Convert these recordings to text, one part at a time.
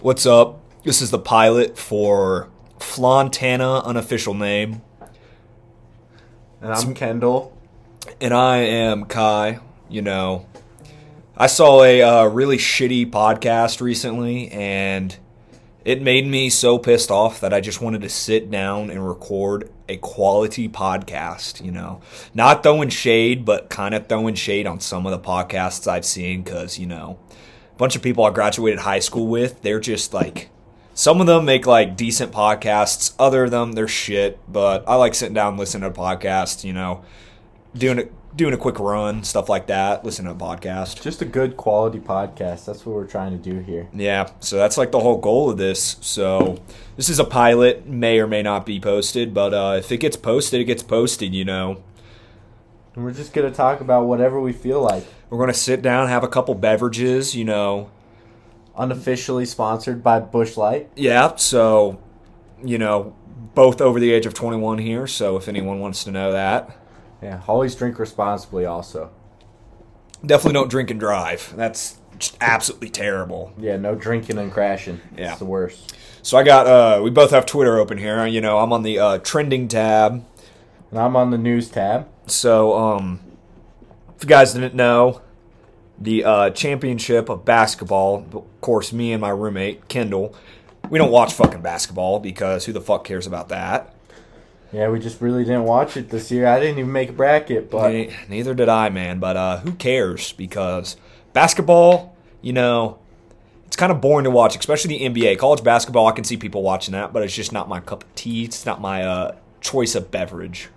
What's up? This is the pilot for Flontana, unofficial name, And I'm Kendall. and I am Kai. You know, I saw a uh, really shitty podcast recently, and it made me so pissed off that I just wanted to sit down and record a quality podcast. You know, not throwing shade, but kind of throwing shade on some of the podcasts I've seen because you know, bunch of people I graduated high school with, they're just like. Some of them make like decent podcasts. Other of them, they're shit. But I like sitting down listening to podcasts. You know, doing a doing a quick run, stuff like that. Listen to a podcast. Just a good quality podcast. That's what we're trying to do here. Yeah, so that's like the whole goal of this. So this is a pilot, may or may not be posted, but uh, if it gets posted, it gets posted. You know, And we're just gonna talk about whatever we feel like. We're gonna sit down, have a couple beverages. You know, Unofficially sponsored by Busch Light. yeah. So you know, both over the age of twenty one here. So if anyone wants to know that, Yeah. Always drink responsibly also. definitely don't drink and drive. That's just absolutely terrible. Yeah, no drinking and crashing. Yeah. It's the worst. So I got uh we both have Twitter open here. You know, I'm on the uh trending tab. And I'm on the news tab. So um if you guys didn't know, the uh championship of basketball, of course me and my roommate, Kendall, we don't watch fucking basketball because who the fuck cares about that? Yeah, we just really didn't watch it this year. I didn't even make a bracket, but Ne- Neither did I, man, but uh who cares because basketball, you know, it's kind of boring to watch, especially the NBA. College basketball, I can see people watching that, but it's just not my cup of tea. It's not my uh choice of beverage.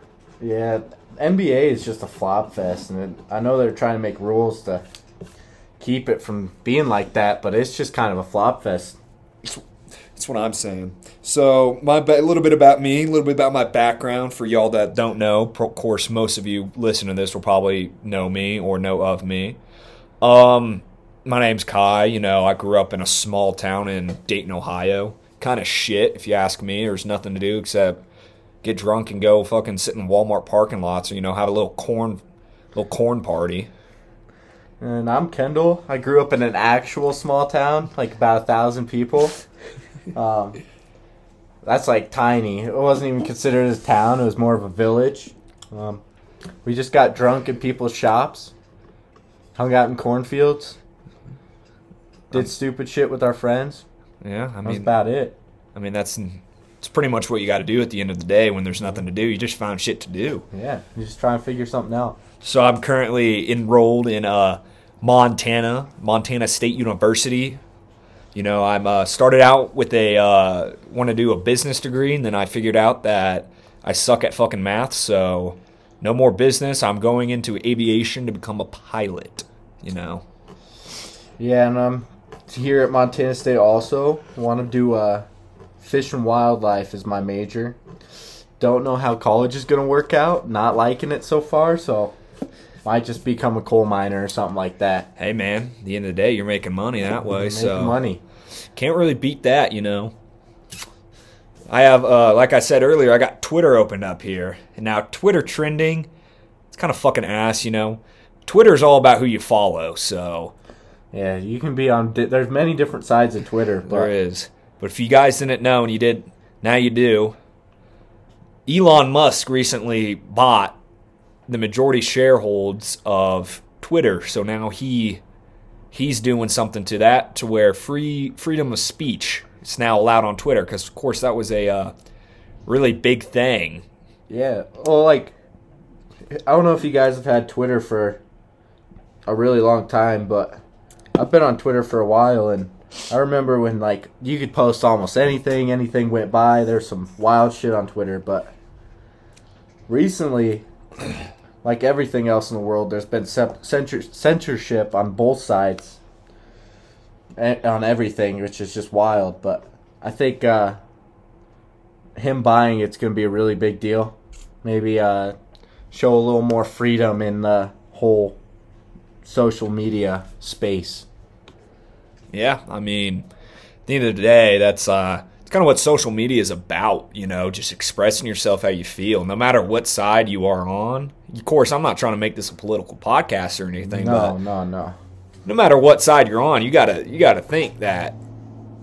yeah, NBA is just a flop fest, and it, I know they're trying to make rules to keep it from being like that, but it's just kind of a flop fest. That's what I'm saying. So, my a little bit about me, a little bit about my background for y'all that don't know. Of course, most of you listening to this will probably know me or know of me. Um, my name's Kai. You know, I grew up in a small town in Dayton, Ohio. Kind of shit, if you ask me. There's nothing to do except get drunk and go fucking sit in Walmart parking lots, or you know, have a little corn, little corn party. And I'm Kendall. I grew up in an actual small town, like about a thousand people. Um, that's like tiny. It wasn't even considered a town. It was more of a village. Um, we just got drunk in people's shops, hung out in cornfields, did stupid shit with our friends. Yeah, I mean, about it. I mean that's it's pretty much what you got to do at the end of the day when there's nothing to do. You just find shit to do. Yeah, you just try and figure something out. So I'm currently enrolled in uh, Montana, Montana State University. You know, I'm uh, started out with a uh, want to do a business degree, and then I figured out that I suck at fucking math. So no more business. I'm going into aviation to become a pilot. You know, Yeah, and I'm um, here at Montana State also want to do uh, fish and wildlife is my major. Don't know how college is gonna work out. Not liking it so far, so might just become a coal miner or something like that. hey man, at the end of the day, you're making money that way. Make so money. Can't really beat that, you know. I have, uh, like I said earlier, I got Twitter opened up here. And now Twitter trending, it's kind of fucking ass, you know. Twitter's all about who you follow, so Yeah, you can be on. Di- there's many different sides of Twitter, there but is. But if you guys didn't know and you did, now you do. Elon Musk recently bought the majority shareholds of Twitter, so now he he's doing something to that to where free freedom of speech is now allowed on Twitter because of course that was a uh, really big thing. yeah. Well, like I don't know if you guys have had Twitter for a really long time, but I've been on Twitter for a while, and I remember when like you could post almost anything, anything went by. There's some wild shit on Twitter, but recently, like everything else in the world, there's been censorship on both sides, on everything, which is just wild. But I think uh, him buying it's going to be a really big deal. Maybe uh, show a little more freedom in the whole social media space. Yeah, I mean, at the end of the day, that's uh, it's kind of what social media is about. You know, just expressing yourself how you feel, no matter what side you are on. Of course, I'm not trying to make this a political podcast or anything, No, but no, no. no matter what side you're on, you gotta you gotta think that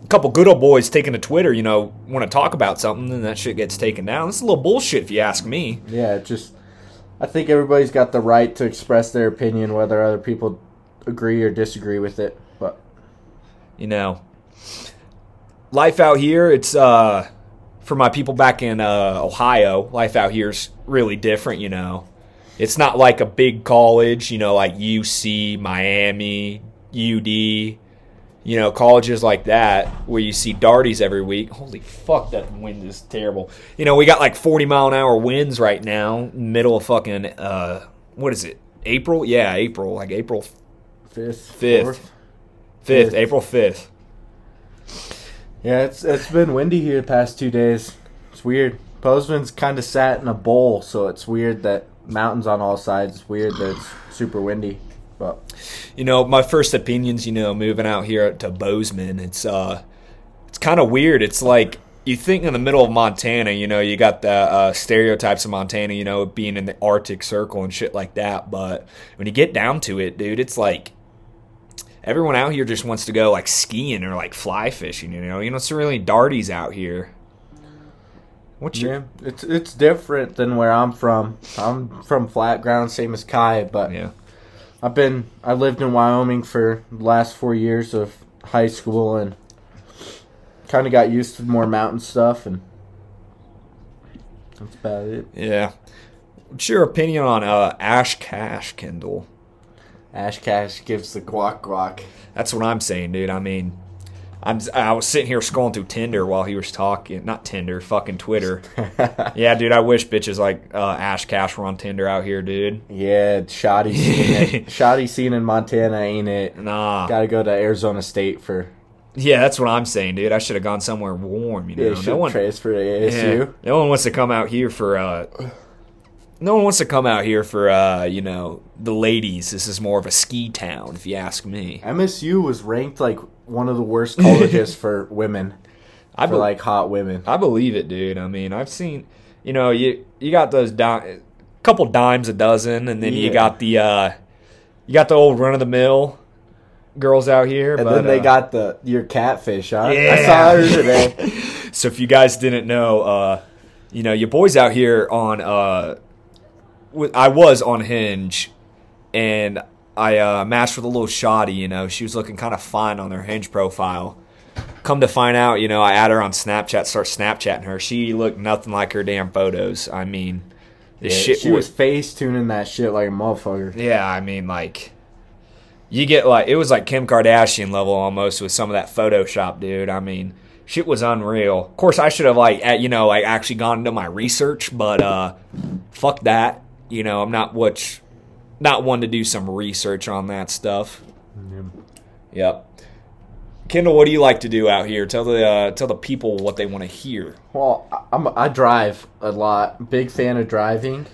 a couple good old boys taking to Twitter, you know, want to talk about something, and that shit gets taken down. It's a little bullshit if you ask me. Yeah, it just I think everybody's got the right to express their opinion, whether other people agree or disagree with it. But you know, life out here, it's uh for my people back in uh, Ohio, life out here's really different, you know. It's not like a big college, you know, like UC, Miami, UD, you know, colleges like that where you see darties every week. Holy fuck, that wind is terrible. You know, we got like 40 mile an hour winds right now, middle of fucking, uh, what is it, April? Yeah, April, like April 5th. 5th. 4th. Fifth. April 5th. Yeah, it's it's been windy here the past two days. It's weird. Bozeman's kind of sat in a bowl, so it's weird that mountains on all sides. It's weird that it's super windy. But You know, my first opinions, you know, moving out here to Bozeman, it's uh it's kind of weird. It's like you think in the middle of Montana, you know, you got the uh, stereotypes of Montana, you know, being in the Arctic Circle and shit like that. But when you get down to it, dude, it's like everyone out here just wants to go like skiing or like fly fishing. You know, you don't see really darties out here. What's your yeah, it's it's different than where I'm from. I'm from flat ground, same as Kai, but yeah? I've been I lived in Wyoming for the last four years of high school and kind of got used to more mountain stuff and that's about it. Yeah. What's your opinion on uh, Ash Cash, Kendall? Ash Cash gives the guac guac. That's what I'm saying, dude. I mean, I'm I was sitting here scrolling through Tinder while he was talking. Not Tinder, fucking Twitter. yeah, dude. I wish bitches like uh, Ash Cash were on Tinder out here, dude. Yeah, shoddy scene. it. shoddy scene in Montana, ain't it? Nah. Got to go to Arizona State for Yeah, that's what I'm saying, dude. I should have gone somewhere warm. You know, yeah, no one. transfer to Yeah, ASU. no one wants to come out here for. uh no one wants to come out here for, uh, you know, the ladies. This is more of a ski town, if you ask me. MSU was ranked like one of the worst colleges for women, I for be- like hot women. I believe it, dude. I mean, I've seen, you know, you you got those di- couple dimes a dozen, and then you got the uh, you got the old run of the mill girls out here. And but, then they uh, got the your catfish. Huh? I saw her today. So if you guys didn't know, uh, you know, your boys out here on uh, I was on Hinge, and I uh, matched with a little shoddy. You know, she was looking kind of fine on her Hinge profile. Come to find out, you know, I add her on Snapchat, start Snapchatting her. She looked nothing like her damn photos. I mean, this Yeah, shit she was face tuning that shit like a motherfucker. yeah, I mean, like, you get like it was like Kim Kardashian level almost with some of that Photoshop, dude. I mean, shit was unreal. Of course, I should have like at, you know like actually gone into my research, but uh, fuck that. You know, I'm not which not one to do some research on that stuff. Yep. Kendall, what do you like to do out here? Tell the uh, tell the people what they want to hear. Well, I- I'm I drive a lot. Big fan of driving.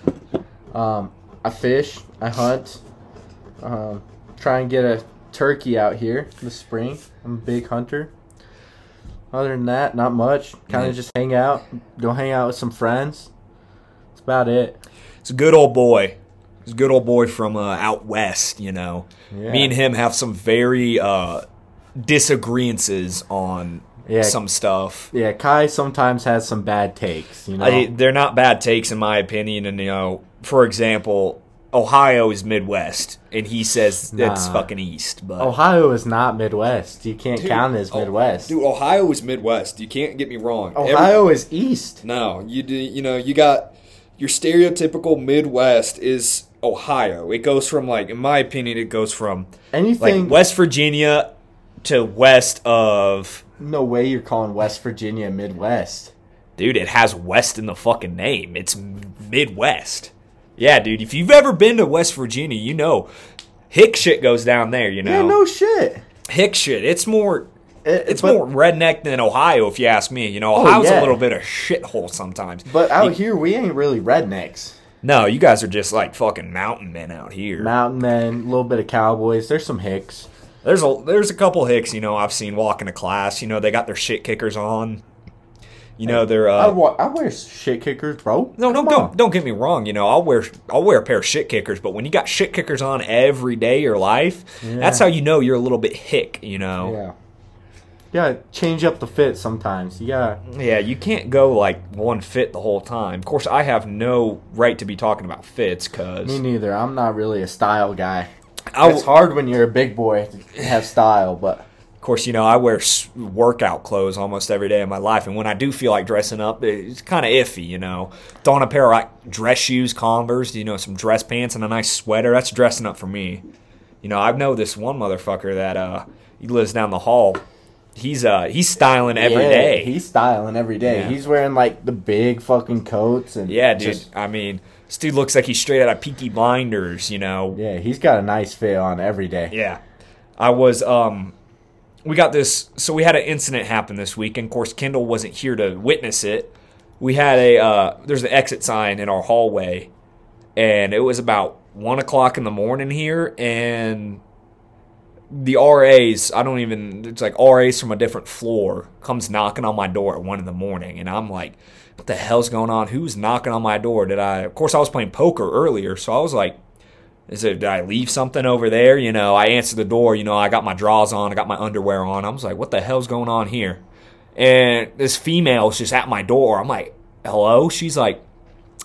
Um, I fish. I hunt. Um, try and get a turkey out here this spring. I'm a big hunter. Other than that, not much. Kind Yeah. of just hang out. Go hang out with some friends. That's about it. It's a good old boy. He's a good old boy from uh, out west, you know. Yeah. Me and him have some very uh, disagreements on Yeah. some stuff. Yeah, Kai sometimes has some bad takes. You know. I, they're not bad takes, in my opinion. And, you know, for example, Ohio is Midwest, and he says it's fucking East. But Ohio is not Midwest. You can't count it as oh, Midwest. dude, Ohio is Midwest. You can't get me wrong. Every- Ohio is East. No, you do. You know, you got your stereotypical Midwest is Ohio. It goes from like, in my opinion, it goes from Anything. like West Virginia to west of. no way you're calling West Virginia Midwest. Dude, it has West in the fucking name. It's Midwest. Yeah, dude. If you've ever been to West Virginia, you know, hick shit goes down there. You know, Yeah, no shit. hick shit. It's more. It- It's but, more redneck than Ohio, if you ask me. You know, Oh, Ohio's yeah. a little bit of shithole sometimes. But out You- here, we ain't really rednecks. no, you guys are just like fucking mountain men out here. Mountain men, a little bit of cowboys. There's some hicks. There's a there's a couple hicks, you know, I've seen walking to class. You know, they got their shit kickers on. You know, they're I, uh, wa- I wear shit kickers, bro. no, Come don't on. don't get me wrong. You know, I'll wear I'll wear a pair of shit kickers, but when you got shit kickers on every day of your life, that's how you know you're a little bit hick. You know, Yeah. Gotta change up the fit sometimes. You gotta. Yeah, you can't go like one fit the whole time. Of course, I have no right to be talking about fits because Me neither. I'm not really a style guy. I it's hard when you're a big boy to have style, but Of course, you know, I wear s- workout clothes almost every day of my life, and when I do feel like dressing up, it's kind of iffy, you know. Throwing a pair of like dress shoes, Converse, you know, some dress pants, and a nice sweater, that's dressing up for me. You know, I know this one motherfucker that uh he lives down the hall. He's uh he's styling every Yeah, day. He's styling every day. Yeah. He's wearing like the big fucking coats and yeah, dude. just- I mean, this dude looks like he's straight out of Peaky Blinders, you know. yeah, he's got a nice fit on every day. Yeah. I was um we got this so we had an incident happen this week and of course Kendall wasn't here to witness it. We had a uh there's an exit sign in our hallway and it was about one o'clock in the morning here and the RAs, I don't even it's like RAs from a different floor comes knocking on my door at one in the morning and I'm like, what the hell's going on? Who's knocking on my door? Did I of course I was playing poker earlier, so I was like is it, did I leave something over there? You know, I answered the door. You know, I got my drawers on. I got my underwear on. I was like, what the hell's going on here? And this female's just at my door. I'm like, hello? She's like,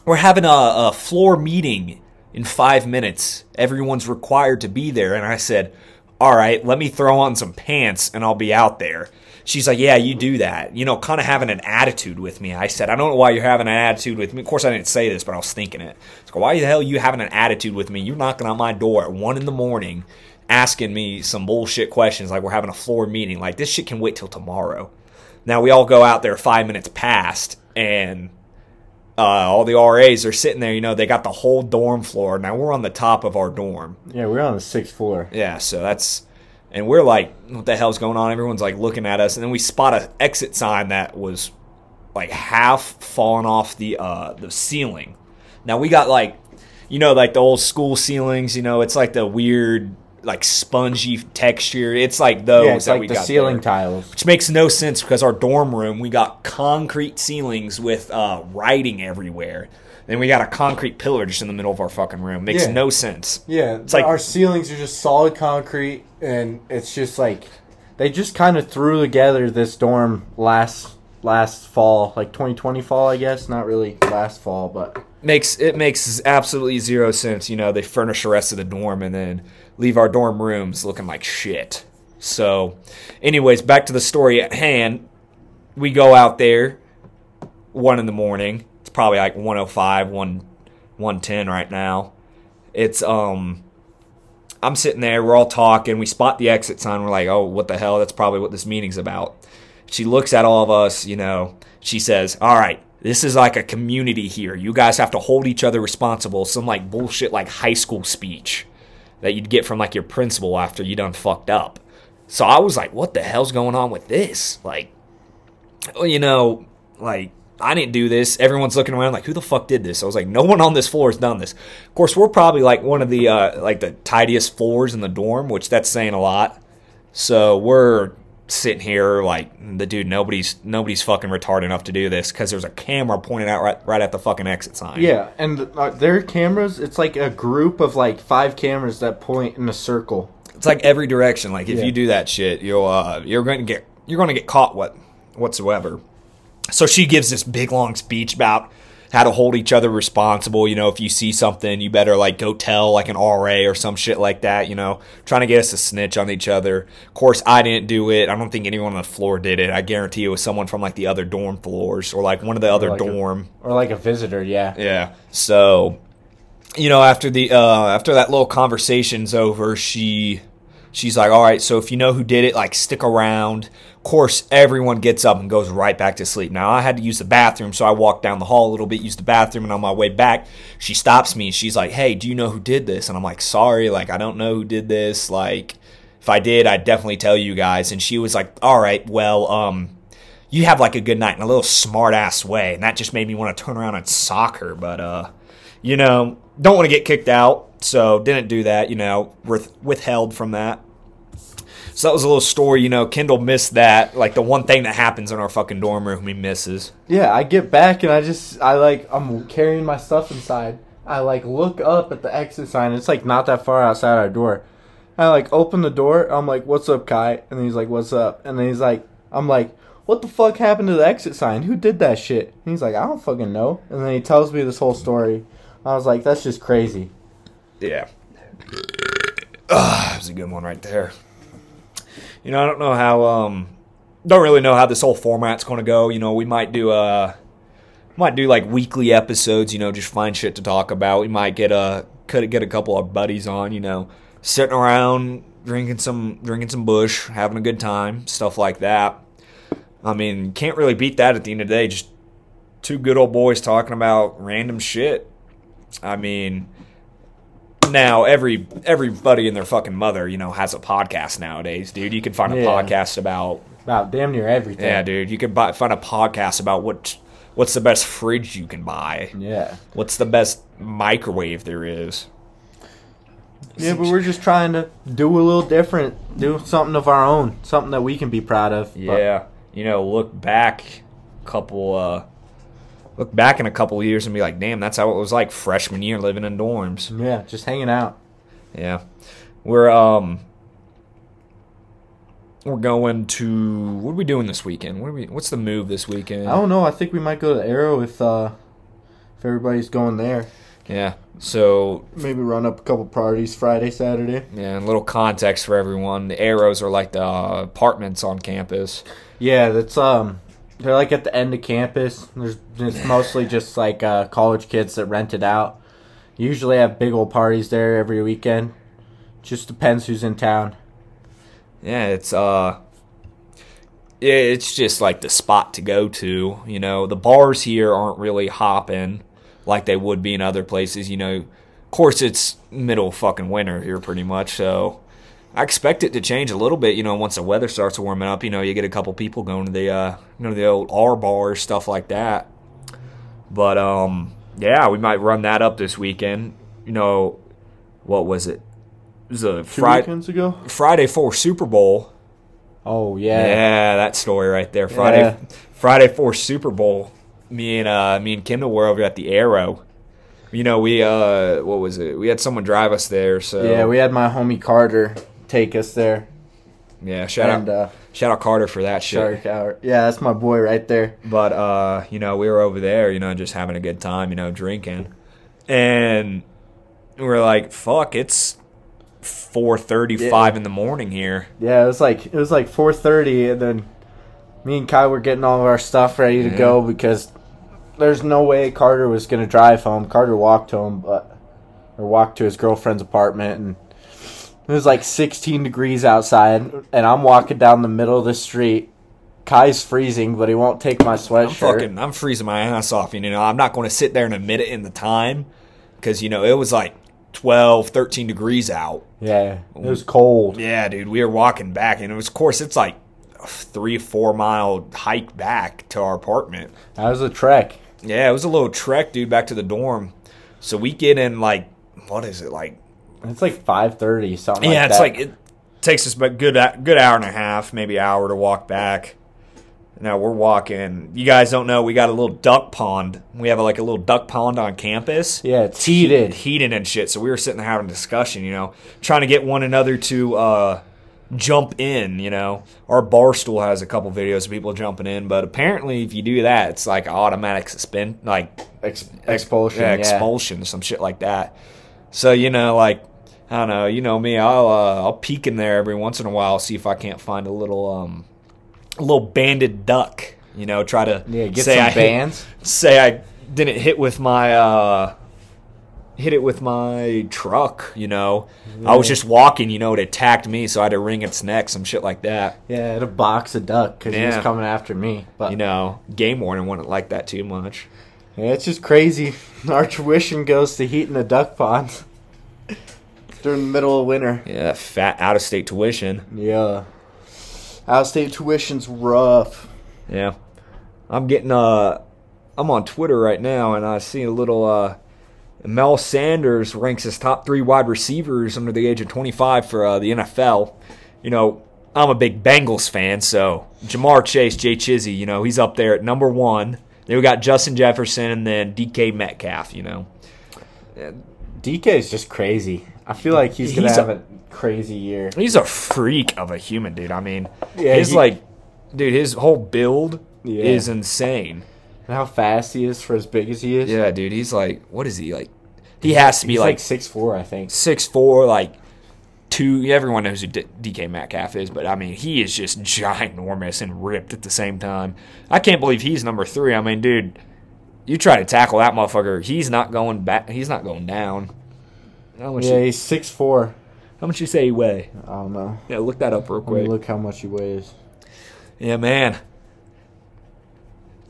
we're having a, a floor meeting in five minutes. Everyone's required to be there. And I said, all right, let me throw on some pants and I'll be out there. She's like, yeah, you do that. You know, kind of having an attitude with me. I said, I don't know why you're having an attitude with me. Of course, I didn't say this, but I was thinking it. Like, why the hell are you having an attitude with me? You're knocking on my door at one in the morning, asking me some bullshit questions like we're having a floor meeting. Like this shit can wait till tomorrow. Now we all go out there five minutes past, and uh, all the RAs are sitting there. You know, they got the whole dorm floor. Now we're on the top of our dorm. Yeah, we're on the sixth floor. Yeah, so that's and we're like, what the hell's going on? Everyone's like looking at us, and then we spot a exit sign that was like half fallen off the uh the ceiling. Now we got like, you know, like the old school ceilings. You know, it's like the weird like spongy texture. It's like those yeah, it's that like we the got ceiling there. tiles. Which makes no sense because our dorm room, we got concrete ceilings with uh, writing everywhere. Then we got a concrete pillar just in the middle of our fucking room. Makes Yeah. no sense. Yeah, It's like- our ceilings are just solid concrete, and it's just like they just kind of threw together this dorm last last fall, like 2020 fall, I guess. Not really last fall, but makes it makes absolutely zero sense. You know, they furnish the rest of the dorm and then leave our dorm rooms looking like shit. So, anyways, back to the story at hand. We go out there one in the morning. It's probably like 105, 1 110 right now. It's um I'm sitting there, we're all talking, we spot the exit sign, we're like, "Oh, what the hell? That's probably what this meeting's about." She looks at all of us, you know, she says, All right, this is like a community here. You guys have to hold each other responsible. Some like bullshit, like high school speech that you'd get from like your principal after you done fucked up. So I was like, What the hell's going on with this? Like, you know, like, I didn't do this. Everyone's looking around like, who the fuck did this? I was like, no one on this floor has done this. Of course, we're probably like one of the uh, like the tidiest floors in the dorm, which that's saying a lot. So we're sitting here like the dude nobody's nobody's fucking retarded enough to do this because there's a camera pointed out right, right at the fucking exit sign yeah, and uh, their cameras. It's like a group of like five cameras that point in a circle. it's like every direction like if Yeah. you do that shit you'll uh you're going to get you're going to get caught what whatsoever so she gives this big long speech about how to hold each other responsible you know if you see something you better like go tell like an RA or some shit like that you know trying to get us to snitch on each other of course I didn't do it I don't think anyone on the floor did it I guarantee it was someone from like the other dorm floors or like one of the other like a- dorm Or like a visitor, yeah. yeah. So, you know, after the uh, after that little conversation's over, she she's like, "All right, so if you know who did it, like stick around." Of course, everyone gets up and goes right back to sleep. Now, I had to use the bathroom, so I walked down the hall a little bit, used the bathroom, and on my way back, she stops me. She's like, "Hey, do you know who did this?" And I'm like, "Sorry, like I don't know who did this. Like, if I did, I'd definitely tell you guys." And she was like, "All right, well, um." you have like a good night in a little smart ass way, and that just made me want to turn around and sock her. But uh, you know, don't want to get kicked out, so didn't do that. You know, with, withheld from that. So that was a little story. You know, Kendall missed that. Like the one thing that happens in our fucking dorm room, he misses. Yeah, I get back and I just I like I'm carrying my stuff inside. I like look up at the exit sign. It's like not that far outside our door. I like open the door. I'm like, "What's up, Kai?" And he's like, "What's up?" And then he's like, I'm like, what the fuck happened to the exit sign? Who did that shit? And he's like, I don't fucking know. And then he tells me this whole story. I was like, that's just crazy. Yeah. Ah, that was a good one right there. You know, I don't know how. Um, don't really know how this whole format's going to go. You know, we might do a, might do like weekly episodes. You know, just find shit to talk about. We might get a, could get a couple of buddies on. You know, sitting around drinking some drinking some Busch, having a good time, stuff like that. I mean, can't really beat that at the end of the day. Just two good old boys talking about random shit. I mean, now every everybody and their fucking mother, you know, has a podcast nowadays, dude. You can find a Yeah. podcast about About damn near everything. yeah, dude. You can buy, find a podcast about what what's the best fridge you can buy. Yeah. What's the best microwave there is. Yeah, but we're just trying to do a little different, do something of our own, something that we can be proud of. But, Yeah, you know, look back a couple uh look back in a couple of years and be like, "Damn, that's how it was like freshman year living in dorms." yeah, just hanging out. Yeah. We're um we're going to what are we doing this weekend? What are we what's the move this weekend? I don't know. I think we might go to Arrow if uh if everybody's going there. Yeah. So Maybe run up a couple parties Friday, Saturday. yeah, and little context for everyone. The arrows are like the uh, apartments on campus. Yeah, that's um they're like at the end of campus. There's it's mostly just like uh college kids that rent it out. Usually have big old parties there every weekend. Just depends who's in town. Yeah, it's uh yeah, it's just like the spot to go to. You know, the bars here aren't really hopping like they would be in other places. You know, of course, it's middle fucking winter here, pretty much. So I expect it to change a little bit. You know, once the weather starts warming up, you know, you get a couple people going to the uh, you know the old R bars, stuff like that. But um, yeah, we might run that up this weekend. You know, what was it? It was a Two Friday weekends ago? Friday for Super Bowl. Oh Yeah. yeah. that story right there. Friday Yeah. Friday for Super Bowl. Me and uh me and Kendall were over at the Arrow. You know, we uh what was it? We had someone drive us there, so Yeah, we had my homie Carter take us there. yeah, shout and out uh shout out Carter for that shit. Yeah, that's my boy right there. But uh, you know, we were over there, you know, just having a good time, you know, drinking. And we we're like, fuck, it's four thirty five in the morning here. Yeah, it was like it was like four thirty, and then me and Kai were getting all of our stuff ready to Yeah. go because there's no way Carter was gonna drive home. Carter walked home, but or walked to his girlfriend's apartment, and it was like 16 degrees outside, and I'm walking down the middle of the street. Kai's freezing, but he won't take my sweatshirt. I'm fucking, I'm freezing my ass off. You know, I'm not going to sit there and admit it in the time because you know it was like 12, 13 degrees out. yeah, it was cold. Yeah, dude, we were walking back, and it was, of course, it's like a three, four mile hike back to our apartment. That was a trek. Yeah, it was a little trek, dude, back to the dorm. So we get in like, what is it like? It's like 5:30, something. yeah, like it's that. like it takes us about good good hour and a half, maybe hour to walk back. Now we're walking. You guys don't know we got a little duck pond. We have like a little duck pond on campus. yeah, it's heated. heated and shit. So we were sitting there having a discussion, you know, trying to get one another to uh, jump in. You know, our bar stool has a couple videos of people jumping in, but apparently if you do that, it's like automatic suspend, like Ex- expulsion. yeah, Yeah, expulsion, some shit like that. So you know, like I don't know, you know me, I'll uh, I'll peek in there every once in a while, see if I can't find a little um, a little banded duck. You know, try to Yeah, get say some I hit- bands. say I didn't hit with my uh hit it with my truck, you know. I was just walking, you know, it attacked me, so I had to wring its neck, some shit like that. Yeah, in a box of duck because he was coming after me. But You know, game warden wouldn't like that too much. yeah, it's just crazy. Our tuition goes to heating a duck pond during the middle of winter. Yeah, fat out of state tuition. Yeah, out of state tuition's rough. Yeah. I'm getting uh I'm on Twitter right now and I see a little uh Mel Sanders ranks as top three wide receivers under the age of 25 for uh, the NFL. You know, I'm a big Bengals fan, so Ja'Marr Chase, Jay Chizzy, you know, he's up there at number one. Then we got Justin Jefferson and then DK Metcalf, you know. DK is just crazy. I feel like he's gonna He's have a- a, crazy year. He's a freak of a human, dude. I mean, Yeah, his he- like dude, his whole build Yeah. is insane. And how fast he is for as big as he is. Yeah, dude, he's like, what is he like? He has to be He's like like six four, I think. six four, like two. Everyone knows who D- DK Metcalf is, but I mean, he is just ginormous and ripped at the same time. I can't believe he's number three. I mean, dude, you try to tackle that motherfucker, he's not going back. He's not going down. How much? Yeah, you, he's six four. how much you say he weigh? I don't know. Yeah, look that up real Let me quick. look how much he weighs. Yeah, man.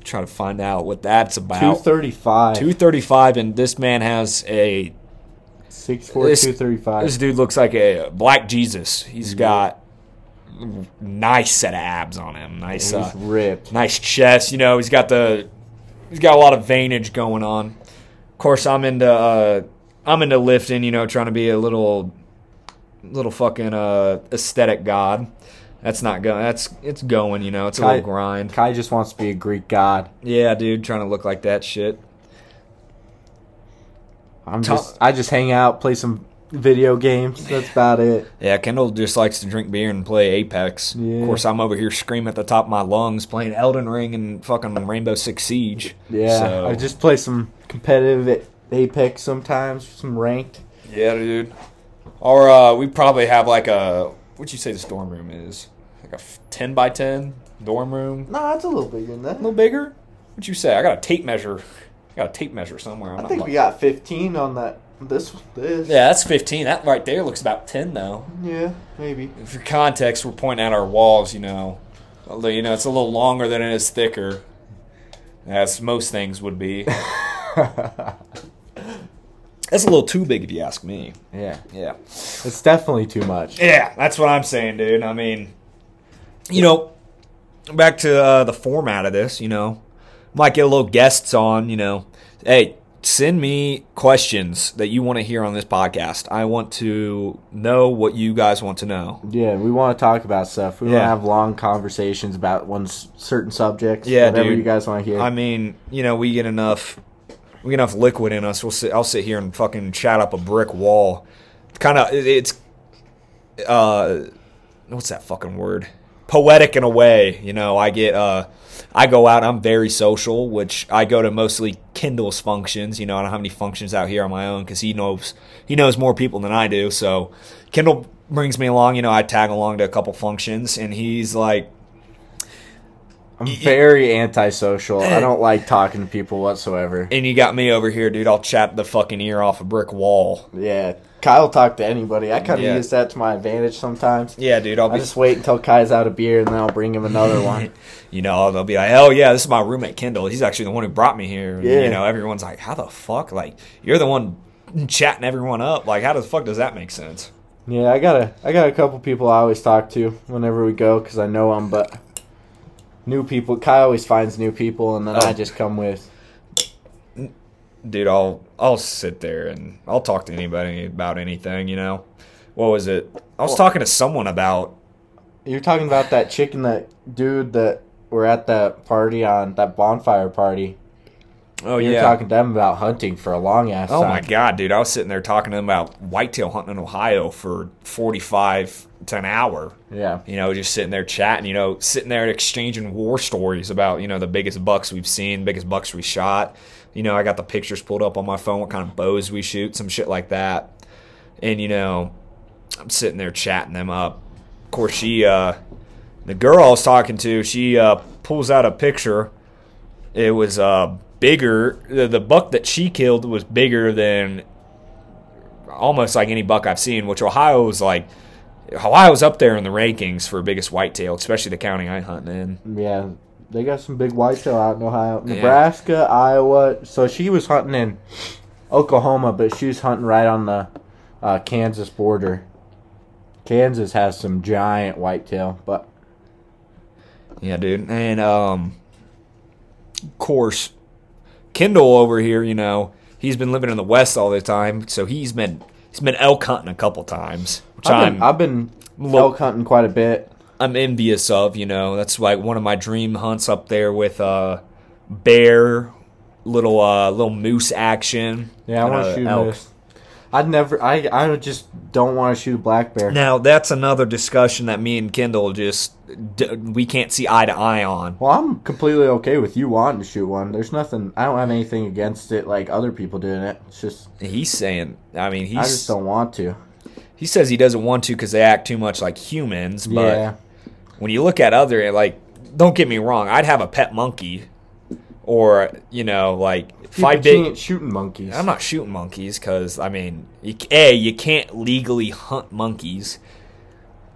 Try to find out what that's about. Two thirty five. Two thirty five, and this man has a Six four, This- two thirty five. This dude looks like a black Jesus. He's got nice set of abs on him. Nice, He's uh, ripped. nice chest. You know, he's got the he's got a lot of veinage going on. Of course, I'm into uh, I'm into lifting. You know, trying to be a little little fucking uh, aesthetic god. That's not going. That's it's going. You know, it's a Kai- little grind. Kai just wants to be a Greek god. Yeah, dude, trying to look like that shit. I'm just I just hang out, play some video games. That's about it. Yeah, Kendall just likes to drink beer and play Apex. Yeah. Of course, I'm over here screaming at the top of my lungs playing Elden Ring and fucking Rainbow Six Siege. Yeah, So- I just play some competitive Apex sometimes, some ranked. Yeah, dude. Or uh, we probably have like a what'd you say this dorm room is? Like a ten by ten dorm room. Nah, it's a little bigger than that. A little bigger. What'd you say? I got a tape measure. I got a tape measure somewhere. I'm I think like- we got 15 on that. This, this. Yeah, that's fifteen. That right there looks about ten though. Yeah, maybe. For context, we're pointing at our walls. You know, although you know it's a little longer than it is thicker, as most things would be. That's a little too big, if you ask me. yeah, Yeah. it's definitely too much. Yeah, that's what I'm saying, dude. I mean, you know, back to uh, the format of this, you know, might get a little guests on, you know. Hey, send me questions that you want to hear on this podcast. I want to know what you guys want to know. Yeah, we want to talk about stuff. We want to have long conversations about one certain subjects. Yeah, whatever dude. you guys want to hear. I mean, you know, we get enough, we get enough liquid in us. We'll sit. I'll sit here and fucking chat up a brick wall. Kind of, it's, uh, what's that fucking word? Poetic in a way. You know, I get, uh, I go out. I'm very social, which I go to mostly Kendall's functions. You know, I don't have any functions out here on my own because he knows he knows more people than I do. So Kendall brings me along. You know, I tag along to a couple functions, and he's like. I'm very antisocial. I eh. don't like talking to people whatsoever. And you got me over here, dude. I'll chat the fucking ear off a brick wall. Yeah, Kai'll talk to anybody. I kind of Yeah. use that to my advantage sometimes. Yeah, dude. I'll I be, just wait until Kai's out of beer and then I'll bring him another one. you know, they'll be like, "Oh yeah, this is my roommate Kendall. He's actually the one who brought me here." And, Yeah. You know, everyone's like, "How the fuck? Like, you're the one chatting everyone up. Like, how the fuck does that make sense?" Yeah, I got a I got a couple people I always talk to whenever we go because I know them, but new people. Kai always finds new people, and then Oh. I just come with. Dude, I'll I'll sit there and I'll talk to anybody about anything. You know, what was it? I was Well- talking to someone about. You're talking about that chicken, that dude that were at that party on that bonfire party. Oh You're yeah. talking to them about hunting for a long ass time. Oh time. my god, dude! I was sitting there talking to them about whitetail hunting in Ohio for forty-five to an hour. Yeah, you know, just sitting there chatting, you know, sitting there exchanging war stories about, you know, the biggest bucks we've seen, biggest bucks we shot. You know, I got the pictures pulled up on my phone, what kind of bows we shoot, some shit like that. And, you know, I'm sitting there chatting them up. Of course, she, uh, the girl I was talking to, she, uh, pulls out a picture. It was, uh, bigger. The, the buck that she killed was bigger than almost like any buck I've seen, which Ohio was like, Ohio's up there in the rankings for biggest whitetail, especially the county I hunt in. yeah. They got some big whitetail out in Ohio, Nebraska, Iowa. So she was hunting in Oklahoma, but she was hunting right on the uh, Kansas border. Kansas has some giant whitetail, but Yeah, dude. And um of course Kendall over here, you know, he's been living in the west all the time, so he's been he's been elk hunting a couple times, which I've been, I've been Lo- elk hunting quite a bit. I'm envious of, you know. That's like one of my dream hunts up there with uh bear, little uh little moose action. Yeah, I want to shoot elk. moose. I'd never. I I just don't want to shoot a black bear. Now that's another discussion that me and Kendall just we can't see eye to eye on. Well, I'm completely okay with you wanting to shoot one. There's nothing. I don't have anything against it. Like other people doing it. It's just He's saying, I mean, he's I just don't want to. he says he doesn't want to because they act too much like humans. But yeah. when you look at other, like, don't get me wrong, I'd have a pet monkey, or you know, like if Yeah, I but you did. ain't shooting monkeys. I'm not shooting monkeys because I mean, you, a you can't legally hunt monkeys.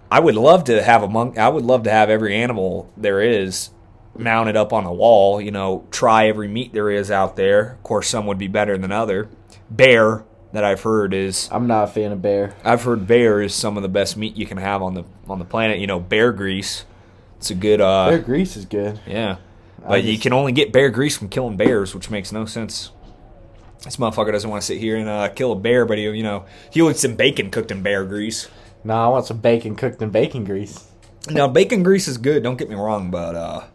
I would love to have a monk. I would love to have every animal there is mounted up on a wall. You know, try every meat there is out there. Of course, some would be better than other. Bear that I've heard is I'm not a fan of bear. I've heard bear is some of the best meat you can have on the on the planet. You know, bear grease. It's a good. uh bear grease is good. yeah. But you can only get bear grease from killing bears, which makes no sense. This motherfucker doesn't want to sit here and uh, kill a bear, but he, you know, he wants some bacon cooked in bear grease. Nah, I want some bacon cooked in bacon grease. Now, bacon grease is good. Don't get me wrong, but uh,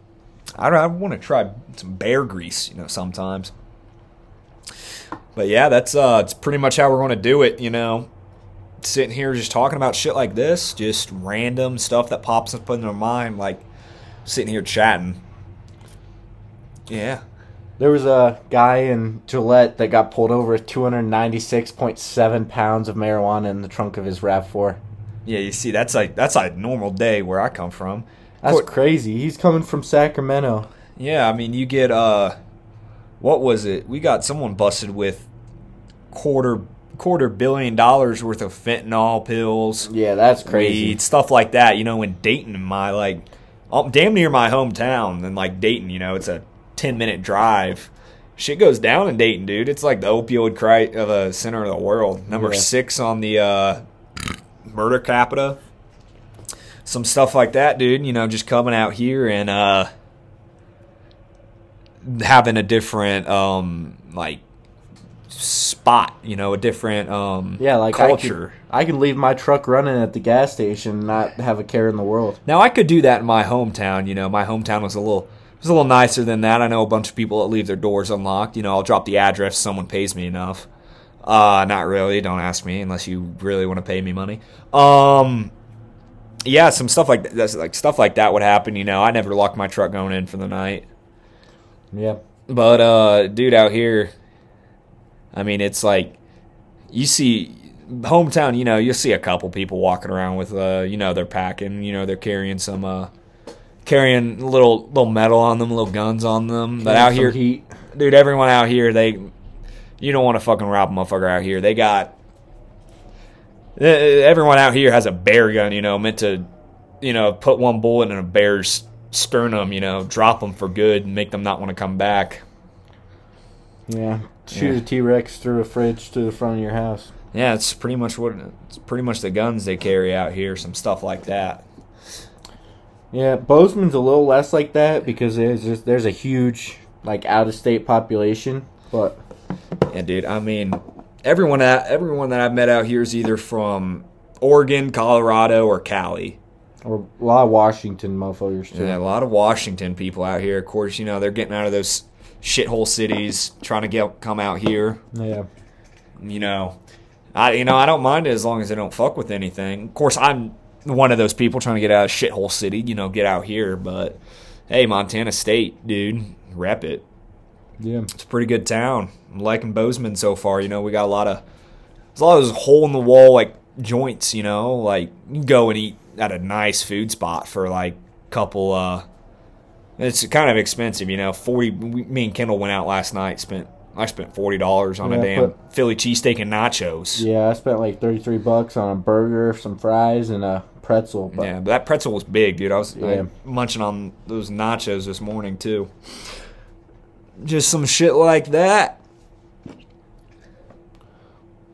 I, I want to try some bear grease, you know, sometimes. But yeah, that's uh, it's pretty much how we're going to do it. You know, sitting here just talking about shit like this, just random stuff that pops up in our mind, like sitting here chatting. Yeah. There was a guy in Gillette that got pulled over with 296.7 pounds of marijuana in the trunk of his RAV4. Yeah, you see, that's like that's a normal day where I come from. That's crazy. He's coming from Sacramento. yeah, I mean, you get uh, what was it? We got someone busted with quarter quarter billion dollars worth of fentanyl pills, Yeah, that's crazy. weed, stuff like that. You know, in Dayton, my like, damn near my hometown, and like Dayton, you know, it's a ten minute drive. Shit goes down in Dayton, dude. It's like the opioid cry of the center of the world. Number Yeah. six on the uh, murder capita. Some stuff like that, dude. You know, just coming out here and uh, having a different um, like spot. You know, a different um, Yeah, like culture. I can, I can leave my truck running at the gas station and not have a care in the world. Now I could do that in my hometown. You know, my hometown was a little was a little nicer than that. I know a bunch of people that leave their doors unlocked. You know, I'll drop the address if someone pays me enough. Uh, not really. Don't ask me unless you really want to pay me money. Um, yeah, some stuff like that, that's like stuff like that would happen. You know, I never locked my truck going in for the night. Yeah. But uh, dude, out here, I mean, it's like you see hometown. You know, you'll see a couple people walking around with uh, you know, they're packing. You know, they're carrying some uh, carrying little little metal on them, little guns on them. But out here, heat. dude, everyone out here, they you don't want to fucking rob a motherfucker out here. They got everyone out here has a bear gun, you know, meant to you know put one bullet in a bear's sternum, you know, drop them for good and make them not want to come back. Yeah. Shoot Yeah. a T Rex through a fridge to the front of your house. Yeah, it's pretty much what it's pretty much the guns they carry out here, some stuff like that. Yeah, Bozeman's a little less like that because there's just there's a huge like out of state population, but Yeah, dude. I mean, everyone that everyone that I've met out here is either from Oregon, Colorado, or Cali. or a lot of Washington motherfuckers too. Yeah, a lot of Washington people out here. Of course, you know they're getting out of those shithole cities, trying to get come out here. Yeah. You know, I you know I don't mind it as long as they don't fuck with anything. Of course, I'm one of those people trying to get out of shithole city. You know, get out here. But hey, Montana State, dude, rep it. Yeah. It's a pretty good town. I'm liking Bozeman so far. You know, we got a lot of there's a lot of those hole in the wall like joints. You know, like you go and eat at a nice food spot for like a couple. uh It's kind of expensive. You know, forty. We, me and Kendall went out last night. Spent I spent forty dollars on Yeah, a damn Philly cheesesteak and nachos. Yeah, I spent like thirty three bucks on a burger, some fries, and a pretzel. But Yeah, but that pretzel was big, dude. I was Yeah. munching on those nachos this morning too. Just some shit like that.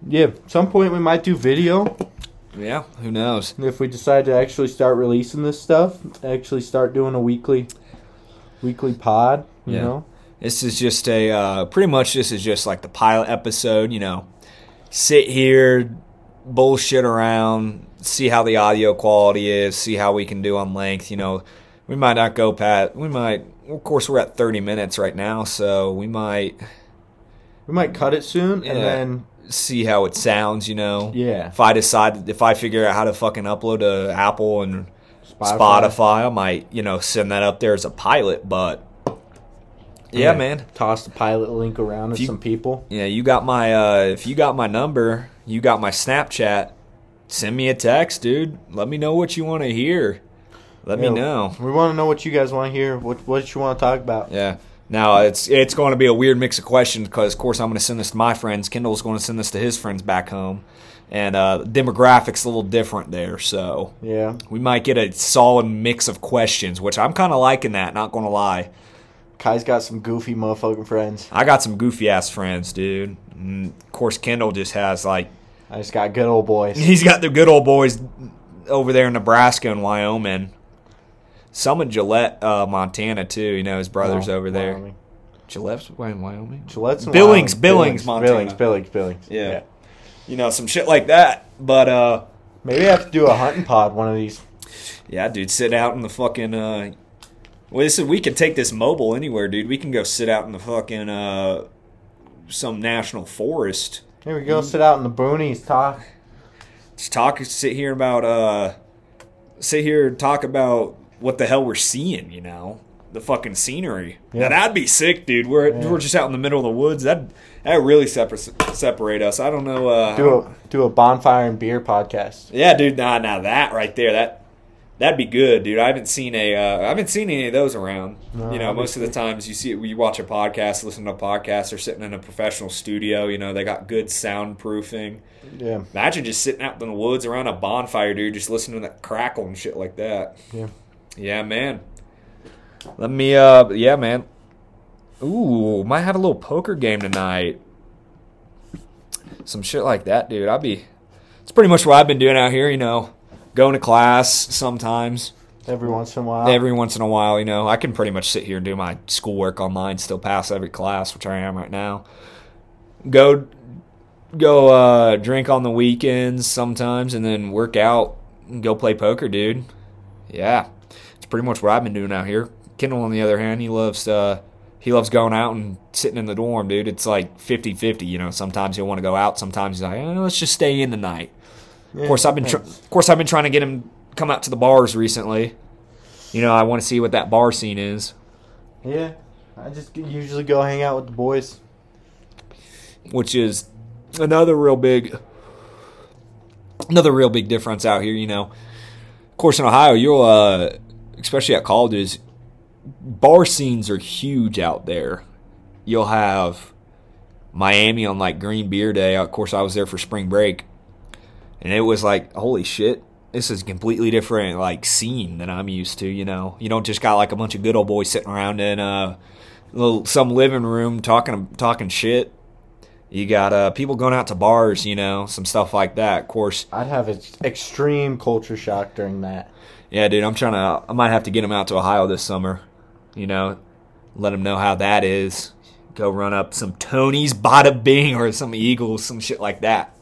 yeah, some point we might do video Yeah, who knows? if we decide to actually start releasing this stuff. Actually, start doing a weekly, weekly pod. You Yeah. know. This is just a uh, pretty much this is just like the pilot episode. You know, sit here, bullshit around, see how the audio quality is, see how we can do on length. You know, we might not go pat. We might. Of course, we're at thirty minutes right now, so we might We might cut it soon, and then see how it sounds. You know. Yeah. If I decide, if I figure out how to fucking upload to Apple and Spotify. Spotify, I might, you know, send that up there as a pilot. But yeah, man. Toss the pilot link around to some people. Yeah, you got my uh if you got my number, you got my Snapchat, send me a text, dude. Let me know what you want to hear. Let Yeah, me know. We want to know what you guys want to hear. What what you want to talk about? Yeah. Now it's it's going to be a weird mix of questions because of course I'm going to send this to my friends. Kendall's going to send this to his friends back home, and uh, demographics a little different there. So Yeah. we might get a solid mix of questions, which I'm kind of liking that. Not going to lie. Kai's got some goofy motherfucking friends. I got some goofy ass friends, dude. And of course, Kendall just has like I just got good old boys. He's got the good old boys over there in Nebraska and Wyoming. Some in Gillette, uh, Montana too. You know his brothers No, over there. Wyoming. Gillette's in Wyoming. Gillette's in Billings, Wyoming. Billings, Montana. Billings, Billings, Billings. Yeah. You know some shit like that. But uh, Maybe I have to do a hunting pod one of these. yeah, dude, sit out in the fucking. Uh, well, this is, we can take this mobile anywhere, dude. We can go sit out in the fucking uh, some national forest. Here we go. Sit out in the boonies, talk. Just talk, sit here about uh, sit here and talk about what the hell we're seeing. You know, the fucking scenery. Yeah. Now, that'd be sick, dude. We're Yeah. we're just out in the middle of the woods. That that really separate separate us. I don't know. Uh, Do a do a bonfire and beer podcast. Yeah, dude. Nah, nah, that right there. That that'd be good, dude. I haven't seen a. Uh, I haven't seen any of those around. No, you know, most of the times you see you watch a podcast, listen to a podcast, they're sitting in a professional studio. You know, they got good soundproofing. Yeah. Imagine just sitting out in the woods around a bonfire, dude, just listening to that crackle and shit like that. Yeah. Yeah, man. Let me. Uh, yeah, man. Ooh, might have a little poker game tonight. Some shit like that, dude. I'd be. It's pretty much what I've been doing out here. You know, going to class sometimes. Every once in a while. Every once in a while, you know, I can pretty much sit here and do my schoolwork online, still pass every class, which I am right now. Go, go, uh, drink on the weekends sometimes, and then work out and go play poker, dude. Yeah, it's pretty much what I've been doing out here. Kendall, on the other hand, he loves, uh, he loves going out and sitting in the dorm, dude. It's like 50-50, you know. Sometimes he'll want to go out, sometimes he's like, eh, let's just stay in the night. Yeah, Of course, I've been tr- of course I've been trying to get him come out to the bars recently. You know, I want to see what that bar scene is, Yeah. I just usually go hang out with the boys. which is another real big another real big difference out here, you know. Of course in Ohio, you'll uh especially at colleges, bar scenes are huge out there. You'll have Miami on like Green Beer Day. Of course, I was there for spring break, and it was like, holy shit, this is a completely different like scene than I'm used to. You know, you don't just got like a bunch of good old boys sitting around in uh, little some living room talking talking shit. You got uh, people going out to bars, you know, some stuff like that. Of course, I'd have an extreme culture shock during that. yeah, dude, I'm trying to. I might have to get him out to Ohio this summer. You know, let him know how that is. Go run up some Tony's Bada Bing or some Eagles, some shit like that.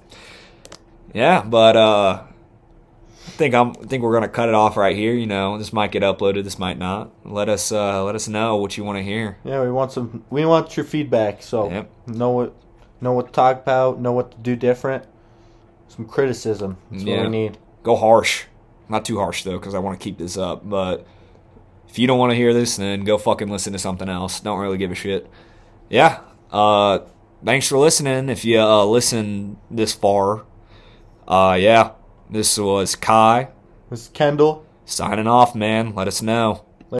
Yeah, but uh, I think I'm. I think we're gonna cut it off right here. You know, this might get uploaded. This might not. Let us. Uh, let us know what you want to hear. Yeah, we want some. We want your feedback. So Yep. know what, know what to talk about. Know what to do different. Some criticism. That's Yeah. what we need. Go harsh, not too harsh though, because I want to keep this up. But if you don't want to hear this, then go fucking listen to something else. Don't really give a shit. Yeah. Uh, thanks for listening. If you uh, listen this far, uh, yeah. This was Kai This is Kendall. signing off, man. Let us know.